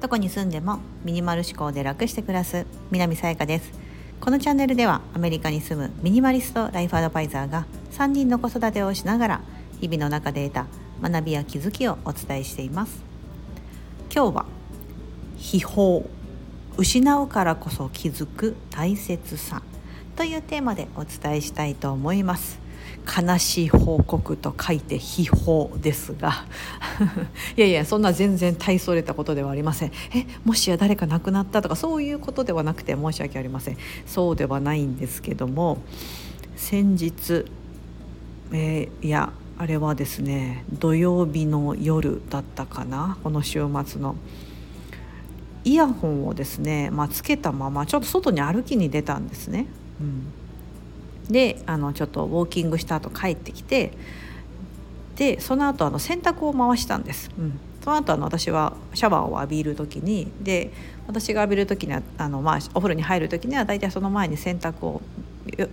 どこに住んでもミニマル思考で楽して暮らす南さやかです。このチャンネルではアメリカに住むミニマリストライフアドバイザーが3人の子育てをしながら日々の中で得た学びや気づきをお伝えしています。今日は秘宝失うからこそ気づく大切さというテーマでお伝えしたいと思います。悲しい報告と書いて秘宝ですが。いやいやそんな全然大それたことではありません。えもしや誰か亡くなったとかそういうことではなくて申し訳ありません。そうではないんですけども先日、えー、いやあれはですね土曜日の夜だったかなこの週末の。イヤホンをですね、まあ、つけたままちょっと外に歩きに出たんですね。うん。であのちょっとウォーキングした後帰ってきてでその後あの洗濯を回したんです。うんその後あの私はシャワーを浴びる時にで私が浴びる時にはあの、まあ、お風呂に入る時には大体その前に洗濯を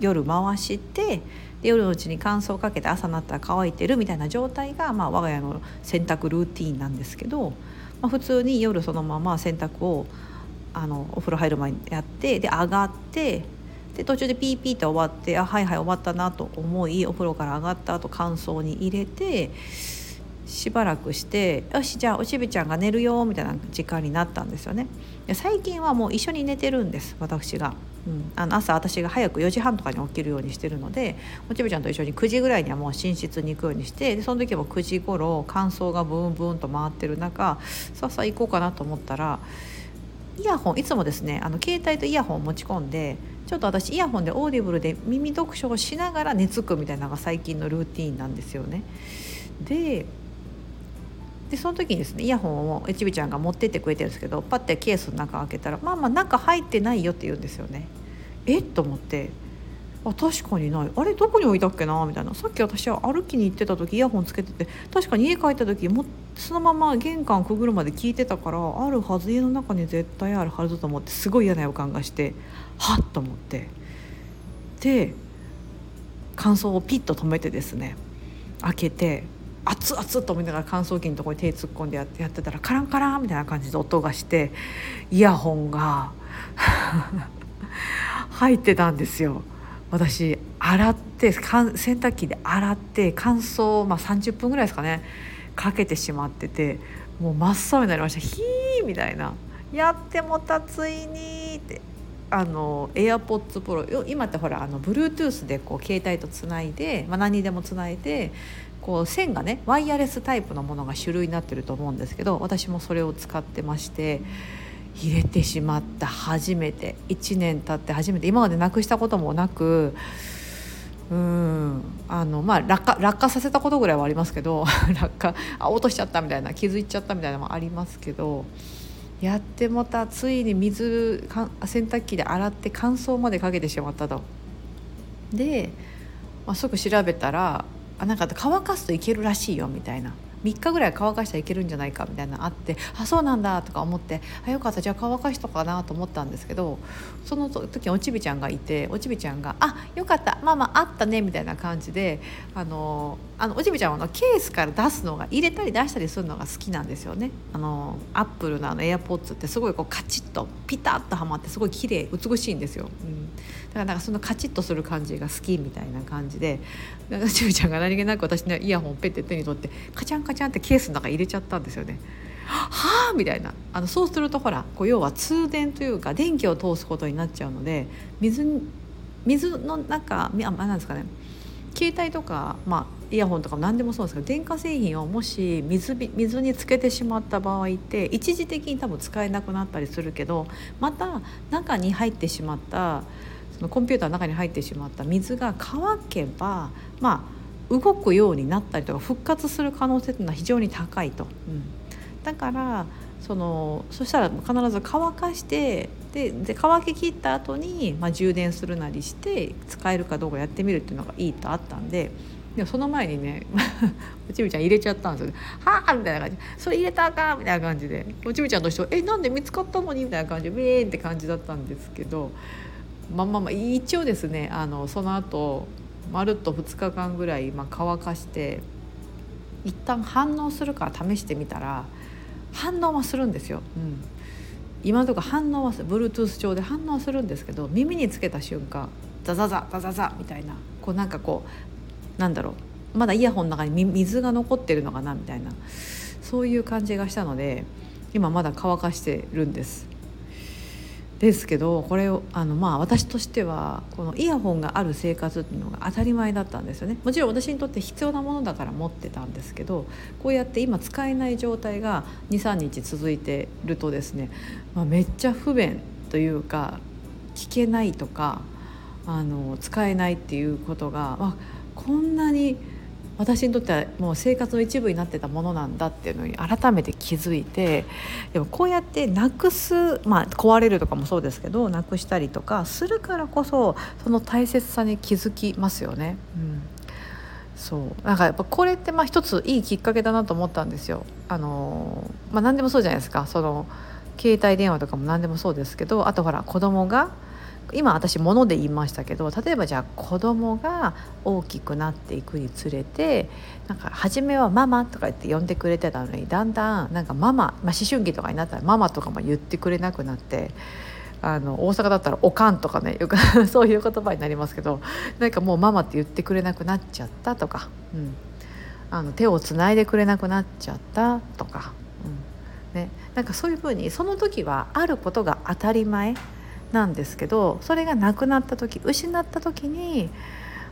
夜回してで夜のうちに乾燥かけて朝になったら乾いてるみたいな状態が、まあ、我が家の洗濯ルーティンなんですけど、まあ、普通に夜そのまま洗濯をあのお風呂入る前にやってで上がってで途中でピーピーって終わってあはいはい終わったなと思いお風呂から上がった後乾燥に入れてしばらくして「よしじゃあおちびちゃんが寝るよ」みたいな時間になったんですよね。で最近はもう一緒に寝てるんです私が。うん、あの朝私が早く4時半とかに起きるようにしてるのでおちびちゃんと一緒に9時ぐらいにはもう寝室に行くようにしてでその時も9時頃乾燥がブンブンと回ってる中さあさあ行こうかなと思ったらイヤホンいつもですねあの携帯とイヤホンを持ち込んでちょっと私イヤホンでオーディブルで耳読書をしながら寝つくみたいなのが最近のルーティンなんですよね。ででその時にですねイヤホンをえちびちゃんが持ってってくれてるんですけどパッてケースの中開けたら「まあまあ中入ってないよ」って言うんですよね。えっ？と思ってあ確かにない。あれどこに置いたっけな？みたいな。さっき私は歩きに行ってた時イヤホンつけてて確かに家帰った時もそのまま玄関くぐるまで聞いてたからあるはず家の中に絶対あるはずと思ってすごい嫌な予感がしてはっと思って。で乾燥をピッと止めてですね開けて熱々と思いながら乾燥機のところに手突っ込んでやってやってたらカランカランみたいな感じで音がしてイヤホンが 入ってたんですよ。私洗って洗濯機で洗って乾燥、まあ、30分ぐらいですかねかけてしまっててもう真っ青になりました「ヒー」みたいな「やってもたついに」って。あの AirPods Pro 今ってほらあの Bluetooth でこう携帯とつないで、まあ、何にでもつないでこう線がねワイヤレスタイプのものが主類になってると思うんですけど私もそれを使ってまして入れてしまった初めて1年経って初めて今までなくしたこともなくうんあのまあ落下落下させたことぐらいはありますけど 落下あ落としちゃったみたいな気づいちゃったみたいなのもありますけどやってもたついに水洗濯機で洗って乾燥までかけてしまったと。で、まあ、すぐ調べたらあなんか乾かすといけるらしいよみたいな3日ぐらい乾かしたらいけるんじゃないかみたいなのあってあそうなんだとか思ってあよかったじゃあ乾かしとかなと思ったんですけどその時おちびちゃんがいておちびちゃんが「あよかったママあったね」みたいな感じであのあのおちびちゃんはあのケースから出すのが入れたり出したりするのが好きなんですよね。あのアップルのあのエアポッツってすごいこうカチッとピタッとはまってすごい綺麗美しいんですよ。うんだからなんかそのカチッとする感じが好きみたいな感じでちびちゃんが何気なく私のイヤホンをペッて手に取ってカチャンカチャンってケースの中入れちゃったんですよね。はあみたいなあのそうするとほらこう要は通電というか電気を通すことになっちゃうので水水の中あなんですかね携帯とか、まあ、イヤホンとか何でもそうですけど電化製品をもし水水につけてしまった場合って一時的に多分使えなくなったりするけどまた中に入ってしまったそのコンピューターの中に入ってしまった水が乾けばまあ動くようになったりとか復活する可能性というのは非常に高いと。うん、だからそのそしたら必ず乾かしてでで乾ききった後にまに、あ、充電するなりして使えるかどうかやってみるっていうのがいいとあったんで。でもその前にね おちびちゃん入れちゃったんですよ「はあ!」みたいな感じ「それ入れたあかん!」みたいな感じでおちびちゃんとしては「えなんで見つかったの？に?」みたいな感じでウェーンって感じだったんですけどまあまあまあ一応ですねあのその後まるっと2日間ぐらい、まあ、乾かして一旦反応するから試してみたら反応はするんですよ。うん。今のとこ反応は Bluetooth 上で反応するんですけど耳につけた瞬間ザザザザザザみたいな。こうなんかこうなんだろう。まだイヤホンの中に水が残ってるのかなみたいな。そういう感じがしたので今まだ乾かしてるんです。ですけどこれをあのまあ私としてはこのイヤホンがある生活っていうのが当たり前だったんですよね。もちろん私にとって必要なものだから持ってたんですけどこうやって今使えない状態が23日続いてるとですね、まあ、めっちゃ不便というか聞けないとかあの使えないっていうことが、まあ、こんなに私にとってはもう生活の一部になってたものなんだっていうのに改めて気づいてでもこうやってなくす、まあ、壊れるとかもそうですけどなくしたりとかするからこそその大切さに気づきますよね。うんそうなんかやっぱこれってまあ一ついいきっかけだなと思ったんですよ。あのまあ、何でもそうじゃないですかその携帯電話とかも何でもそうですけどあとほら子供が今私物で言いましたけど例えばじゃあ子供が大きくなっていくにつれてなんか初めは「ママ」とか言って呼んでくれてたのにだんだんなんかママ、まあ、思春期とかになったらママとかも言ってくれなくなって。あの大阪だったら「おかん」とかねよく そういう言葉になりますけどなんかもうママって言ってくれなくなっちゃったとか、うん、あの手をつないでくれなくなっちゃったとか、うん。ね、なんかそういうふうにその時はあることが当たり前。なんですけどそれがなくなった時失った時に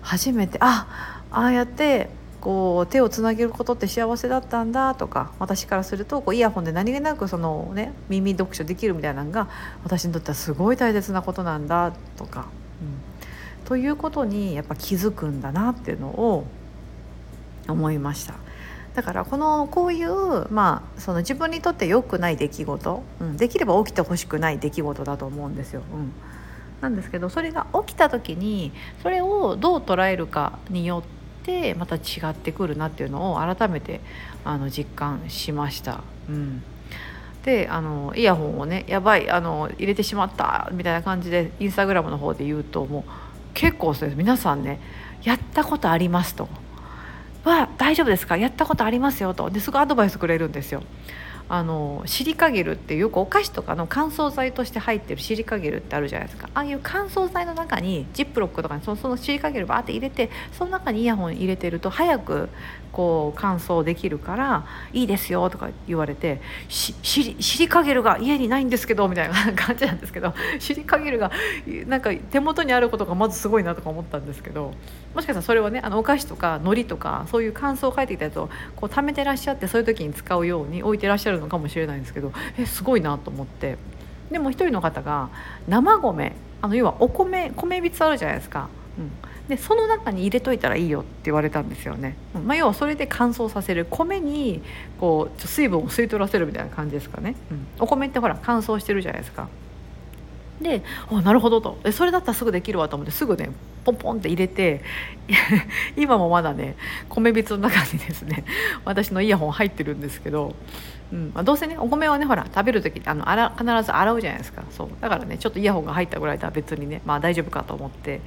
初めてあああやってこう手をつなげることって幸せだったんだとか私からするとこうイヤホンで何気なくその、ね、耳読書できるみたいなのが私にとってはすごい大切なことなんだとか、うん、ということにやっぱ気づくんだなっていうのを思いました。だからこのこういう、まあ、その自分にとって良くない出来事、うん、できれば起きてほしくない出来事だと思うんですよ。うん、なんですけどそれが起きた時にそれをどう捉えるかによってまた違ってくるなっていうのを改めてあの実感しました。うんであのイヤホンをねやばいあの入れてしまったみたいな感じでインスタグラムの方で言うともう結構そうです皆さんねやったことありますとは大丈夫ですか？やったことありますよと。ですぐアドバイスくれるんですよ。あのシリカゲルってよくお菓子とかの乾燥剤として入ってるシリカゲルってあるじゃないですか。ああいう乾燥剤の中にジップロックとかにそのそのシリカゲルバーって入れてその中にイヤホン入れてると早くこう乾燥できるからいいですよとか言われてシリシリカゲルが家にないんですけどみたいな感じなんですけどシリカゲルがなんか手元にあることがまずすごいなとか思ったんですけどもしかしたらそれはねあのお菓子とか海苔とかそういう乾燥を書いてきたやつをこう貯めてらっしゃってそういう時に使うように置いてらっしゃるのかもしれないんですけどえすごいなと思ってでも一人の方が生米あの要はお米米びつあるじゃないですか。うん。でその中に入れといたらいいよって言われたんですよね、まあ、要はそれで乾燥させる。米にこう水分を吸い取らせるみたいな感じですかね、うん、お米ってほら乾燥してるじゃないですか。であなるほどと。それだったらすぐできるわと思ってすぐねポンポンって入れて 今もまだね米びつの中にですね私のイヤホン入ってるんですけど、うんまあ、どうせねお米はねほら食べる時あの洗必ず洗うじゃないですか。そう。だからねちょっとイヤホンが入ったぐらいでは別にねまあ大丈夫かと思って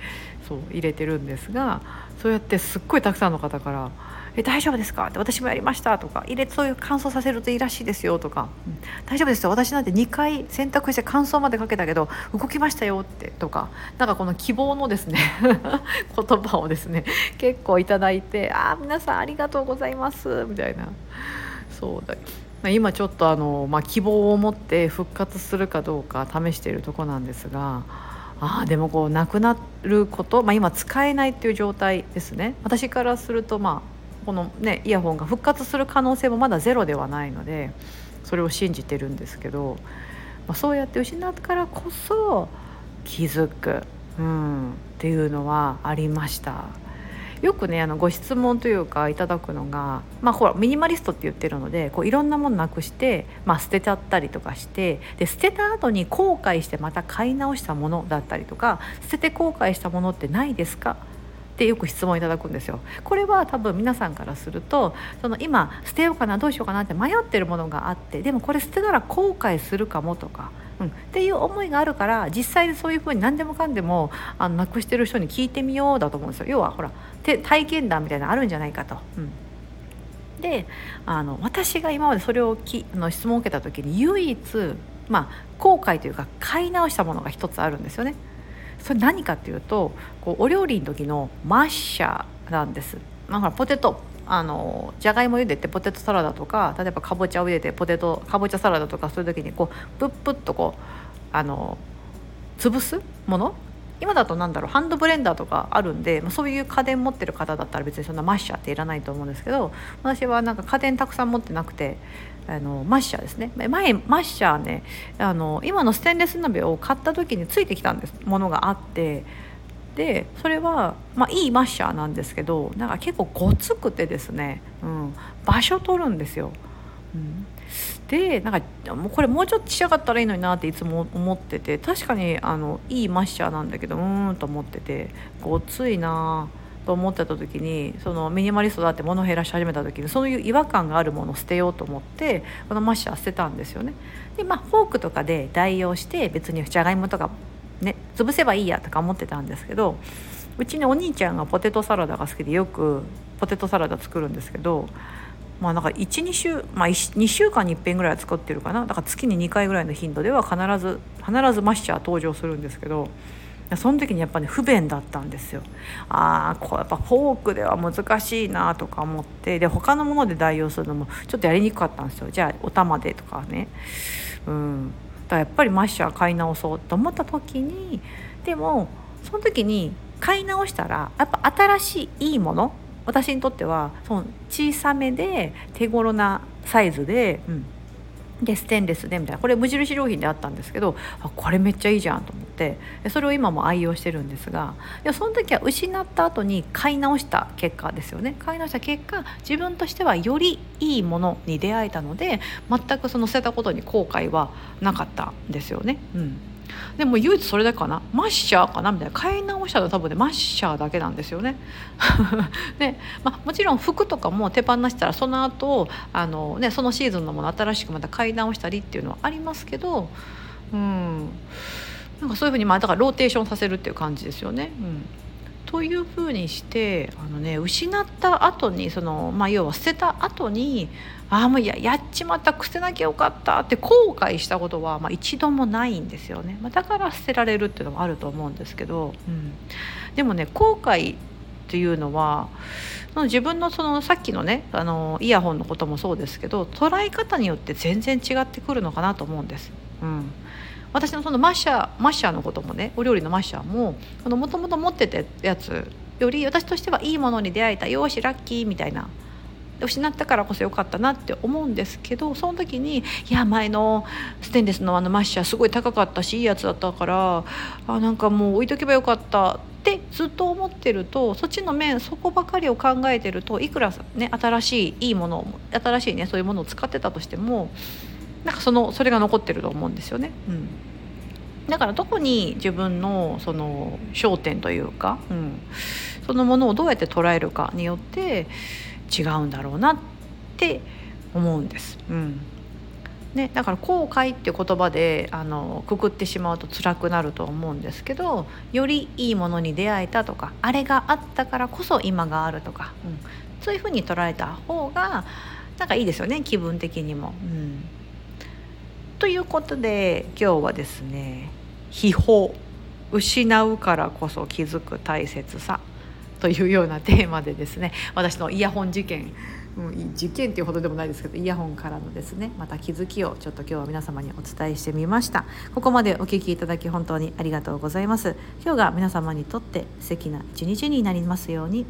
そう入れてるんですがそうやってすっごいたくさんの方から「え大丈夫ですか?」って「私もやりました」とか「入れそういう乾燥させるといいらしいですよ」とか「大丈夫ですよ。私なんて2回洗濯して乾燥までかけたけど動きましたよ」ってとかなんかこの希望のですね 言葉をですね結構いただいて「ああ皆さんありがとうございます」みたいな。そうだ。今ちょっとあの、まあ、希望を持って復活するかどうか試しているとこなんですがあでもこうなくなること、まあ、今使えないっていう状態ですね。私からするとまあこのねイヤホンが復活する可能性もまだゼロではないのでそれを信じてるんですけど、まあ、そうやって失ったからこそ気づく、うん、っていうのはありました。よくねあのご質問というかいただくのが、まあ、ほらミニマリストって言ってるのでこういろんなものなくして、まあ、捨てちゃったりとかしてで捨てた後に後悔してまた買い直したものだったりとか捨てて後悔したものってないですか？ってよく質問いただくんですよ。これは多分皆さんからするとその今捨てようかなどうしようかなって迷ってるものがあってでもこれ捨てたら後悔するかもとかうん、っていう思いがあるから実際にそういうふうに何でもかんでもあのなくしてる人に聞いてみようだと思うんですよ要はほら体験談みたいなのあるんじゃないかと。うんであの私が今までそれをきの質問を受けた時に唯一まあ後悔というか買い直したものが一つあるんですよね。それ何かっていうとこうお料理の時のマッシャーなんです。だからポテトあのじゃがいも茹でてポテトサラダとか例えばかぼちゃを茹でてポテトかぼちゃサラダとかそういう時にこうプップッとこうあの潰すもの？今だとなんだろうハンドブレンダーとかあるんで、ま、そういう家電持ってる方だったら別にそんなマッシャーっていらないと思うんですけど私はなんか家電たくさん持ってなくてあのマッシャーですね。前マッシャーねあの今のステンレス鍋を買った時についてきたんです。ものがあって。でそれは、まあ、いいマッシャーなんですけどなんか結構ごつくてですね、うん、場所取るんですよ。うん、でなんかもうこれもうちょっとちっちゃかったらいいのになっていつも思ってて確かにあのいいマッシャーなんだけどうーんと思っててごついなあと思ってた時にそのミニマリストだって物を減らし始めた時にそういう違和感があるものを捨てようと思ってこのマッシャー捨てたんですよね。でまあフォークとかで代用して別にじゃがいもとかね潰せばいいやとか思ってたんですけどうちにお兄ちゃんがポテトサラダが好きでよくポテトサラダ作るんですけどまあなんか12週、まあ、2週間に1遍ぐらいは作ってるかなだから月に2回ぐらいの頻度では必ず必ずマッシャー登場するんですけどその時にやっぱね不便だったんですよ。ああこうやっぱフォークでは難しいなとか思ってで他のもので代用するのもちょっとやりにくかったんですよじゃあお玉でとかね。うんだからやっぱりマッシャー買い直そうと思った時にでもその時に買い直したらやっぱ新しいいいもの私にとってはその小さめで手頃なサイズで、うん、でステンレスでみたいな。これ無印良品であったんですけどあこれめっちゃいいじゃんと思って。それを今も愛用してるんですがいやその時は失った後に買い直した結果ですよね。買い直した結果自分としてはよりいいものに出会えたので全くその捨てたことに後悔はなかったんですよね。うん。でも唯一それだけかなマッシャーかなみたいな買い直したの多分ねマッシャーだけなんですよね。で、まあ、もちろん服とかも手放したらその後あのねそのシーズンのもの新しくまた買い直したりっていうのはありますけどうんなんかそういうふうにまあだからローテーションさせるっていう感じですよね。うんというふうにしてあの、ね、失った後にその、まあ、要は捨てた後にああもうややっちまった捨てなきゃよかったって後悔したことは、まあ、一度もないんですよね、まあ、だから捨てられるっていうのもあると思うんですけど、うん、でもね後悔っていうのはその自分のそのさっきのねあのイヤホンのこともそうですけど捉え方によって全然違ってくるのかなと思うんです。うん。私のそのマッシャーマッシャーのこともねお料理のマッシャーももともと持ってたやつより私としてはいいものに出会えた。よしラッキーみたいな。失ったからこそ良かったなって思うんですけどその時にいや前のステンレスのあのマッシャーすごい高かったしいいやつだったからあなんかもう置いとけばよかったってずっと思ってるとそっちの面そこばかりを考えてるといくらね新しいいいもの新しいねそういうものを使ってたとしてもなんかそのそれが残ってると思うんですよね。うんだからどこに自分のその焦点というか、うん、そのものをどうやって捉えるかによって違うんだろうなって思うんです。うんね、だから後悔っていう言葉であのくくってしまうと辛くなると思うんですけどよりいいものに出会えたとかあれがあったからこそ今があるとか、うん、そういうふうに捉えた方がなんかいいですよね気分的にも。うんということで今日はですね「秘宝失うからこそ気づく大切さ」というようなテーマでですね私のイヤホン事件うん、事件っていうほどでもないですけどイヤホンからのですねまた気づきをちょっと今日は皆様にお伝えしてみました。ここまでお聞きいただき本当にありがとうございます。今日が皆様にとって素敵な一日になりますように。